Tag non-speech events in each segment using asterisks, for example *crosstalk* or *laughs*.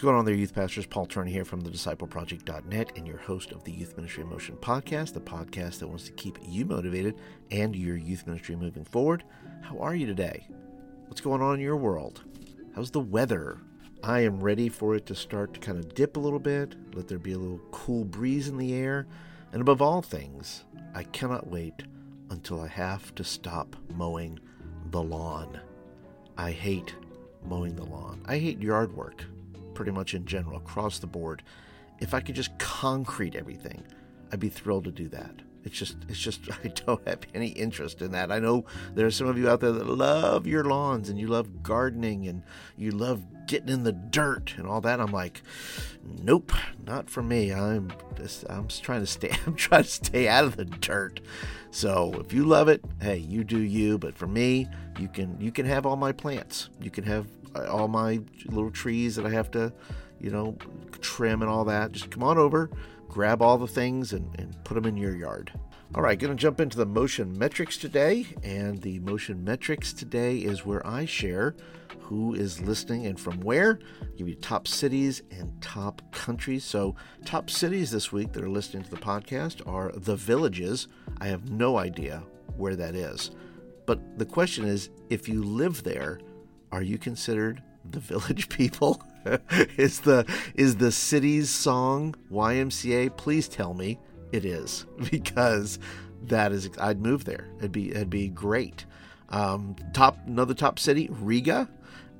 What's going on there, youth pastors? Paul Turner here from the discipleproject.net and your host of the Youth Ministry in Motion podcast, the podcast that wants to keep you motivated and your youth ministry moving forward. How are you today? What's going on in your world? How's the weather? I am ready for it to start to kind of dip a little bit, let there be a little cool breeze in the air, and above all things, I cannot wait until I have to stop mowing the lawn. I hate mowing the lawn. I hate yard work pretty much in general, across the board. If I could just concrete everything, I'd be thrilled to do that. It's just, it's just, *laughs* I don't have any interest in that. I know there are some of you out there that love your lawns and you love gardening and you love getting in the dirt and all that. I'm like, nope, not for me. I'm just, I'm just trying to stay, *laughs* I'm trying to stay out of the dirt. So if you love it, hey, you do you. But for me, you can, you can have all my plants. You can have all my little trees that I have to, you know, trim and all that. Just come on over, grab all the things, and, and put them in your yard. All right, going to jump into the motion metrics today. And the motion metrics today is where I share who is listening and from where. I'll give you top cities and top countries. So, top cities this week that are listening to the podcast are the villages. I have no idea where that is. But the question is if you live there, are you considered the *laughs* village people? *laughs* is the is the city's song YMCA? Please tell me it is *laughs* because that is I'd move there. It'd be it'd be great. Um, top another top city Riga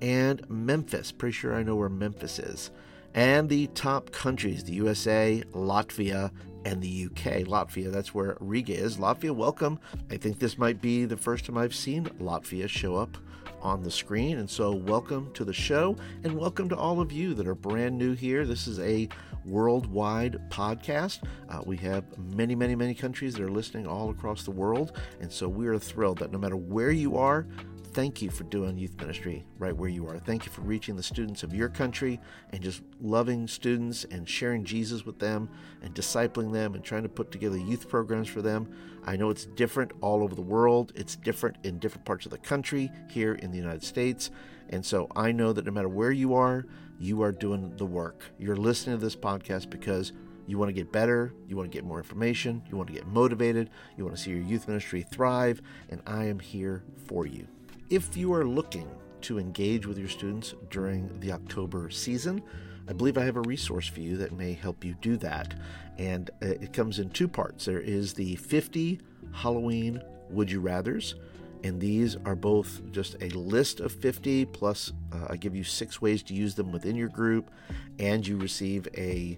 and Memphis. Pretty sure I know where Memphis is. And the top countries: the USA, Latvia, and the UK. Latvia, that's where Riga is. Latvia, welcome. I think this might be the first time I've seen Latvia show up on the screen. And so, welcome to the show, and welcome to all of you that are brand new here. This is a worldwide podcast. Uh, we have many, many, many countries that are listening all across the world. And so, we are thrilled that no matter where you are, thank you for doing youth ministry right where you are. Thank you for reaching the students of your country and just loving students and sharing Jesus with them and discipling them and trying to put together youth programs for them. I know it's different all over the world, it's different in different parts of the country here in the United States. And so I know that no matter where you are, you are doing the work. You're listening to this podcast because you want to get better, you want to get more information, you want to get motivated, you want to see your youth ministry thrive, and I am here for you. If you are looking to engage with your students during the October season, I believe I have a resource for you that may help you do that. And uh, it comes in two parts. There is the 50 Halloween Would You Rathers, and these are both just a list of 50 plus uh, I give you six ways to use them within your group, and you receive a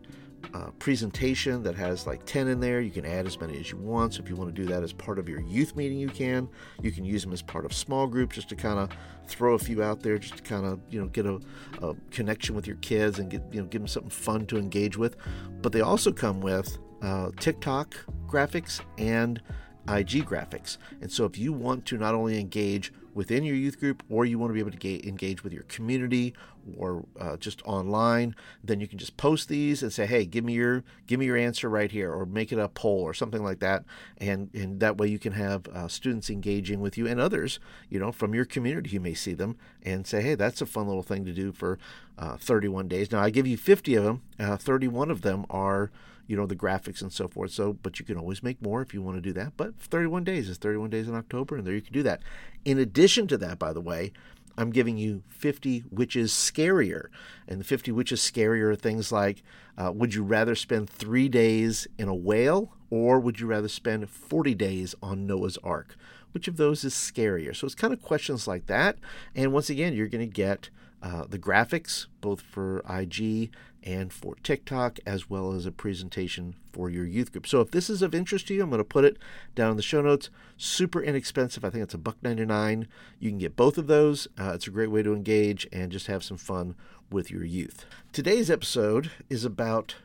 uh, presentation that has like 10 in there. You can add as many as you want. So if you want to do that as part of your youth meeting, you can. You can use them as part of small groups just to kind of throw a few out there, just to kind of you know get a, a, connection with your kids and get you know give them something fun to engage with. But they also come with uh, TikTok graphics and IG graphics. And so if you want to not only engage within your youth group or you want to be able to engage with your community or uh, just online then you can just post these and say hey give me your give me your answer right here or make it a poll or something like that. And and that way you can have uh, students engaging with you and others you know from your community you may see them and say hey that's a fun little thing to do for uh, 31 days. Now i give you 50 of them uh, 31 of them are you know the graphics and so forth. So but you can always make more if you want to do that but 31 days is 31 days in october and there you can do that. In addition to that by the way i'm giving you 50 which is scarier and the 50 which is scarier are things like uh, would you rather spend three days in a whale or would you rather spend 40 days on noah's ark? Which of those is scarier? So it's kind of questions like that and once again you're going to get uh, the graphics, both for IG and for TikTok, as well as a presentation for your youth group. So if this is of interest to you, I'm going to put it down in the show notes. Super inexpensive. I think it's a buck 99. You can get both of those. Uh, it's a great way to engage and just have some fun with your youth. Today's episode is about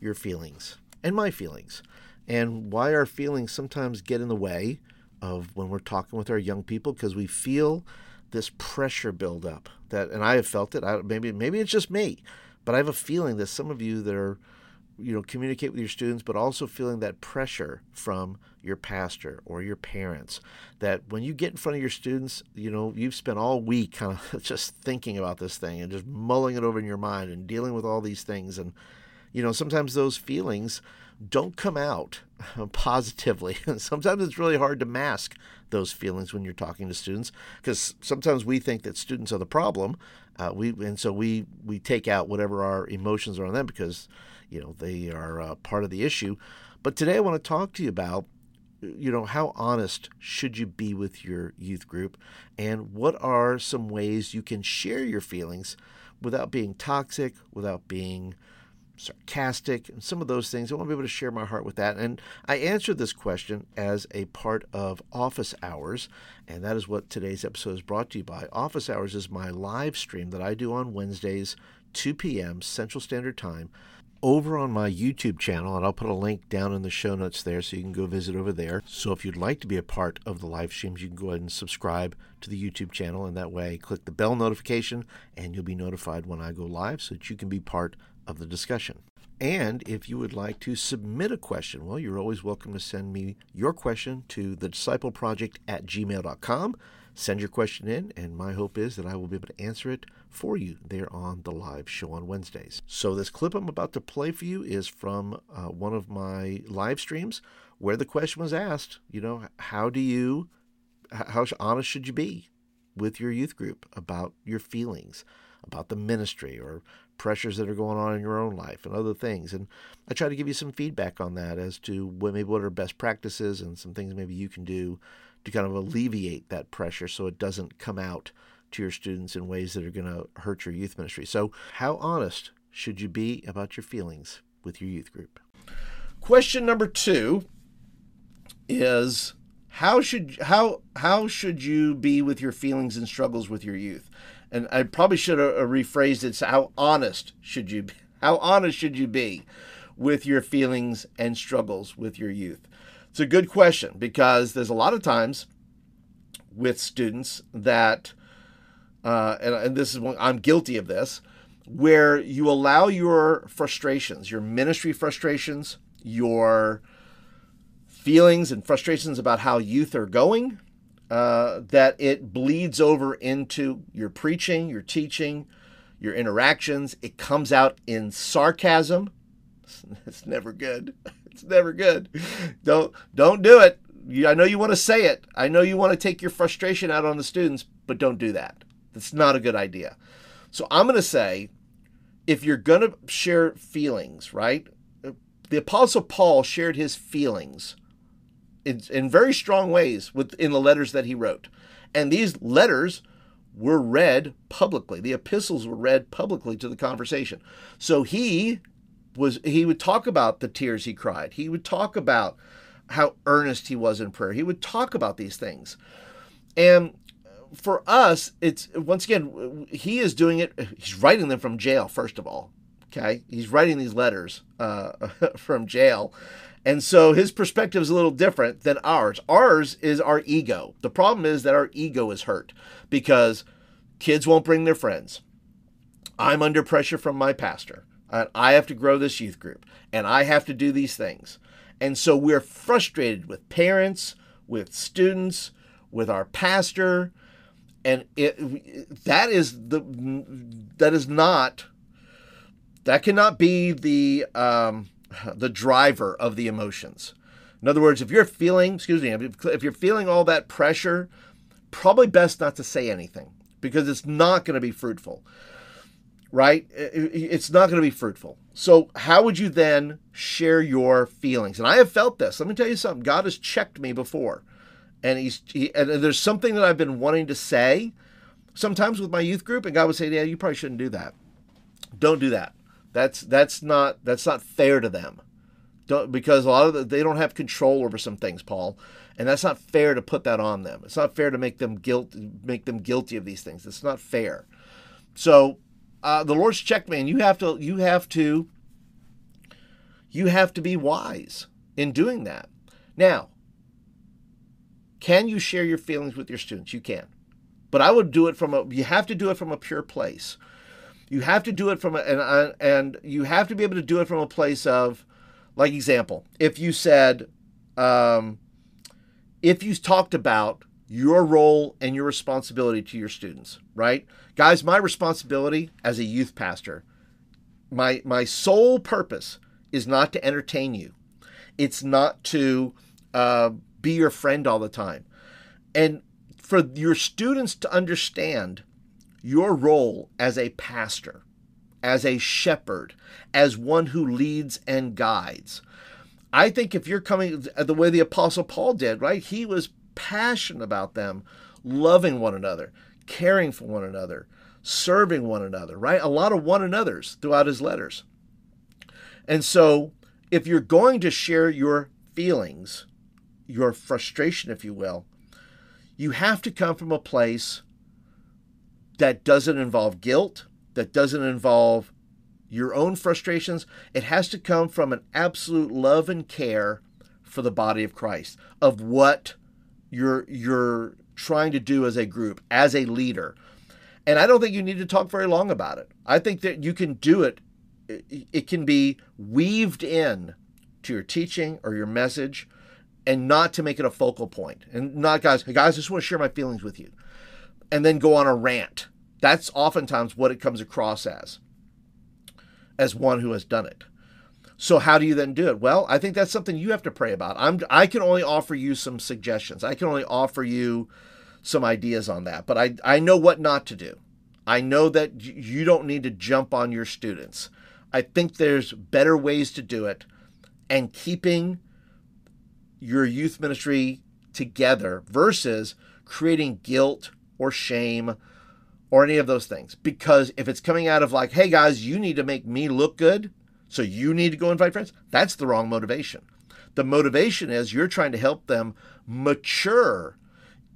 your feelings and my feelings and why our feelings sometimes get in the way of when we're talking with our young people because we feel this pressure build up that and I have felt it. I, maybe maybe it's just me but I have a feeling that some of you that are you know communicate with your students but also feeling that pressure from your pastor or your parents that when you get in front of your students you know you've spent all week kind of *laughs* just thinking about this thing and just mulling it over in your mind and dealing with all these things. And you know sometimes those feelings don't come out *laughs* positively *laughs* sometimes it's really hard to mask those feelings when you're talking to students because sometimes we think that students are the problem uh, we and so we we take out whatever our emotions are on them because you know they are uh, part of the issue. But today I want to talk to you about you know how honest should you be with your youth group and what are some ways you can share your feelings without being toxic without being sarcastic and some of those things. I want to be able to share my heart with that. And i answered this question as a part of office hours and that is what today's episode is brought to you by. Office hours is my live stream that i do on wednesdays 2 p.m central standard time over on my YouTube channel, and I'll put a link down in the show notes there so you can go visit over there. So if you'd like to be a part of the live streams, you can go ahead and subscribe to the YouTube channel, and that way click the bell notification and you'll be notified when I go live so that you can be part of the discussion. And if you would like to submit a question, well, you're always welcome to send me your question to the disciple project at gmail.com. Send your question in, and my hope is that I will be able to answer it for you there on the live show on Wednesdays. So, this clip I'm about to play for you is from uh, one of my live streams where the question was asked, you know, how do you, how honest should you be with your youth group about your feelings, about the ministry, or pressures that are going on in your own life and other things. And I try to give you some feedback on that as to what maybe what are best practices and some things maybe you can do to kind of alleviate that pressure so it doesn't come out to your students in ways that are going to hurt your youth ministry. So, how honest should you be about your feelings with your youth group? Question number 2 is how should how how should you be with your feelings and struggles with your youth? And I probably should have uh, rephrased it. So how honest should you be? How honest should you be with your feelings and struggles with your youth? It's a good question because there's a lot of times with students that, uh, and, and this is one, I'm guilty of this, where you allow your frustrations, your ministry frustrations, your feelings and frustrations about how youth are going, uh, that it bleeds over into your preaching, your teaching, your interactions. It comes out in sarcasm. *laughs* It's never good. It's never good. Don't don't do it. I know you want to say it. I know you want to take your frustration out on the students, but don't do that. That's not a good idea. So I'm going to say if you're going to share feelings, right? The apostle Paul shared his feelings in, in very strong ways within the letters that he wrote. And these letters were read publicly. The epistles were read publicly to the conversation. So he was he would talk about the tears he cried. He would talk about how earnest he was in prayer. He would talk about these things. And for us, it's once again, he is doing it. He's writing them from jail, first of all. Okay. He's writing these letters uh, *laughs* from jail. And so his perspective is a little different than ours. Ours is our ego. The problem is that our ego is hurt because kids won't bring their friends. I'm under pressure from my pastor and I have to grow this youth group, and I have to do these things. And so we're frustrated with parents, with students, with our pastor, and it that is the that is not that cannot be the um, the driver of the emotions. In other words, if you're feeling, excuse me, if you're feeling all that pressure, probably best not to say anything because it's not going to be fruitful right? It's not going to be fruitful. So, how would you then share your feelings? And I have felt this. Let me tell you something. God has checked me before, and he's he, and there's something that I've been wanting to say. Sometimes with my youth group, and God would say, "Yeah, you probably shouldn't do that. Don't do that. That's that's not that's not fair to them." Don't, because a lot of the, they don't have control over some things, Paul, and that's not fair to put that on them. It's not fair to make them guilt make them guilty of these things. It's not fair. So uh, the Lord's checked me, you have to you have to you have to be wise in doing that. Now, can you share your feelings with your students? You can, but I would do it from a. You have to do it from a pure place. You have to do it from a, and and you have to be able to do it from a place of, like example, if you said, um, if you talked about your role and your responsibility to your students, right, guys, my responsibility as a youth pastor, my my sole purpose is not to entertain you, it's not to uh, be your friend all the time, and for your students to understand your role as a pastor, as a shepherd, as one who leads and guides. I think if you're coming the way the Apostle Paul did, right? He was passionate about them loving one another, caring for one another, serving one another, right? A lot of one another's throughout his letters. And so, if you're going to share your feelings, your frustration, if you will, you have to come from a place that doesn't involve guilt, that doesn't involve your own frustrations. It has to come from an absolute love and care for the body of Christ, of what you're you're trying to do as a group, as a leader. And I don't think you need to talk very long about it. I think that you can do it. It can be weaved in to your teaching or your message and not to make it a focal point. And not guys, hey guys, I just want to share my feelings with you and then go on a rant. That's oftentimes what it comes across as, as one who has done it. So how do you then do it? Well, I think that's something you have to pray about. I'm I can only offer you some suggestions. I can only offer you some ideas on that, but I I know what not to do. I know that you don't need to jump on your students. I think there's better ways to do it and keeping your youth ministry together versus creating guilt or shame or any of those things. Because if it's coming out of like, hey guys, you need to make me look good, so you need to go invite friends, that's the wrong motivation. The motivation is you're trying to help them mature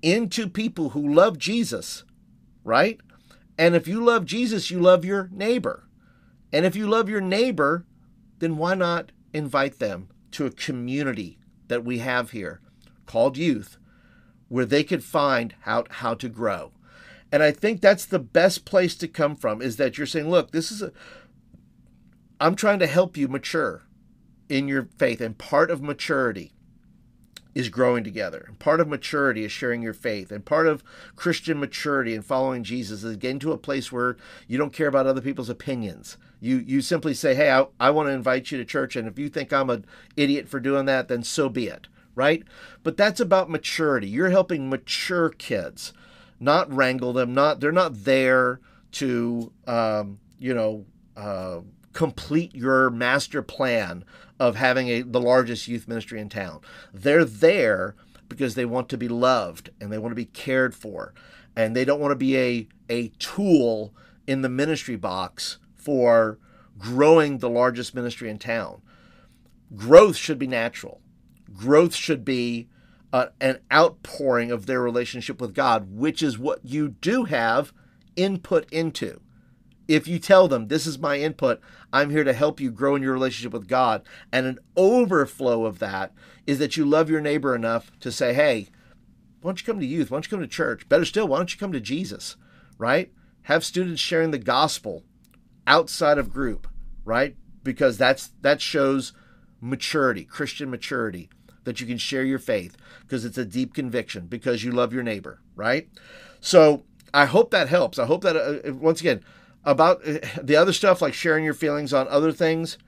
into people who love Jesus, right? And if you love Jesus, you love your neighbor. And if you love your neighbor, then why not invite them to a community that we have here called youth where they could find how, how to grow. And I think that's the best place to come from is that you're saying, look, this is a, I'm trying to help you mature in your faith. And part of maturity is growing together. And part of maturity is sharing your faith. And part of Christian maturity and following Jesus is getting to a place where you don't care about other people's opinions. You you simply say, hey, I, I want to invite you to church. And if you think I'm an idiot for doing that, then so be it right? But that's about maturity. You're helping mature kids, not wrangle them. Not they're not there to um, you know uh, complete your master plan of having a the largest youth ministry in town. They're there because they want to be loved and they want to be cared for, and they don't want to be a a tool in the ministry box for growing the largest ministry in town. Growth should be natural growth should be uh, an outpouring of their relationship with God, which is what you do have input into. If you tell them, This is my input, I'm here to help you grow in your relationship with God, and an overflow of that is that you love your neighbor enough to say, Hey, why don't you come to youth? Why don't you come to church? Better still, why don't you come to Jesus? Right? Have students sharing the gospel outside of group, right? Because that's that shows maturity, Christian maturity that you can share your faith because it's a deep conviction because you love your neighbor, right? So I hope that helps. I hope that, uh, once again, about uh, the other stuff like sharing your feelings on other things,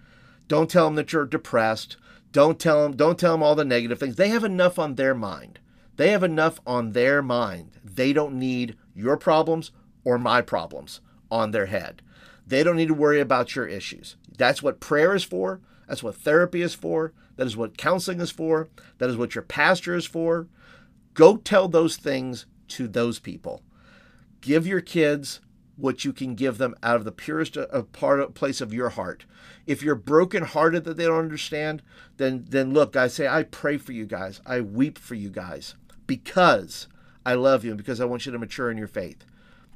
don't tell them that you're depressed. Don't tell them, don't tell them all the negative things. They have enough on their mind. They have enough on their mind. They don't need your problems or my problems on their head. They don't need to worry about your issues. That's what prayer is for. That's what therapy is for. That is what counseling is for. That is what your pastor is for. Go tell those things to those people. Give your kids what you can give them out of the purest part of, place of your heart. If you're brokenhearted that they don't understand, then then look, I say I pray for you guys. I weep for you guys because I love you and because I want you to mature in your faith.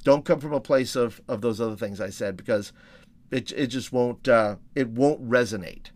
Don't come from a place of of those other things I said because it it just won't uh, it won't resonate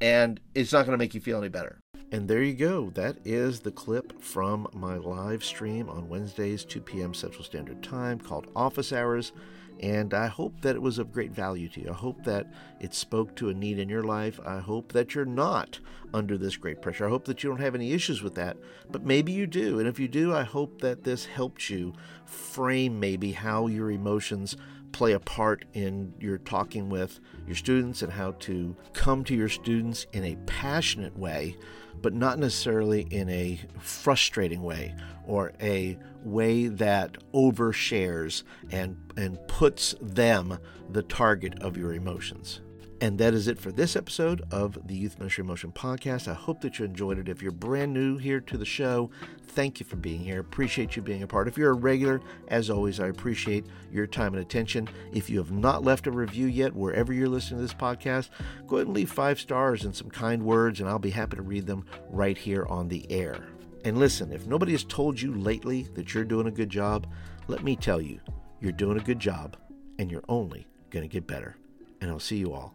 and it's not going to make you feel any better. And there you go. That is the clip from my live stream on Wednesdays, 2 p.m. Central Standard Time called Office Hours. And I hope that it was of great value to you. I hope that it spoke to a need in your life. I hope that you're not under this great pressure. I hope that you don't have any issues with that, but maybe you do. And if you do, I hope that this helped you frame maybe how your emotions play a part in your talking with your students and how to come to your students in a passionate way, but not necessarily in a frustrating way or a way that overshares and, and puts them the target of your emotions. And that is it for this episode of the Youth Ministry Motion podcast. I hope that you enjoyed it. If you're brand new here to the show, thank you for being here. Appreciate you being a part. If you're a regular, as always, I appreciate your time and attention. If you have not left a review yet, wherever you're listening to this podcast, go ahead and leave five stars and some kind words, and I'll be happy to read them right here on the air. And listen, if nobody has told you lately that you're doing a good job, let me tell you, you're doing a good job, and you're only going to get better. And I'll see you all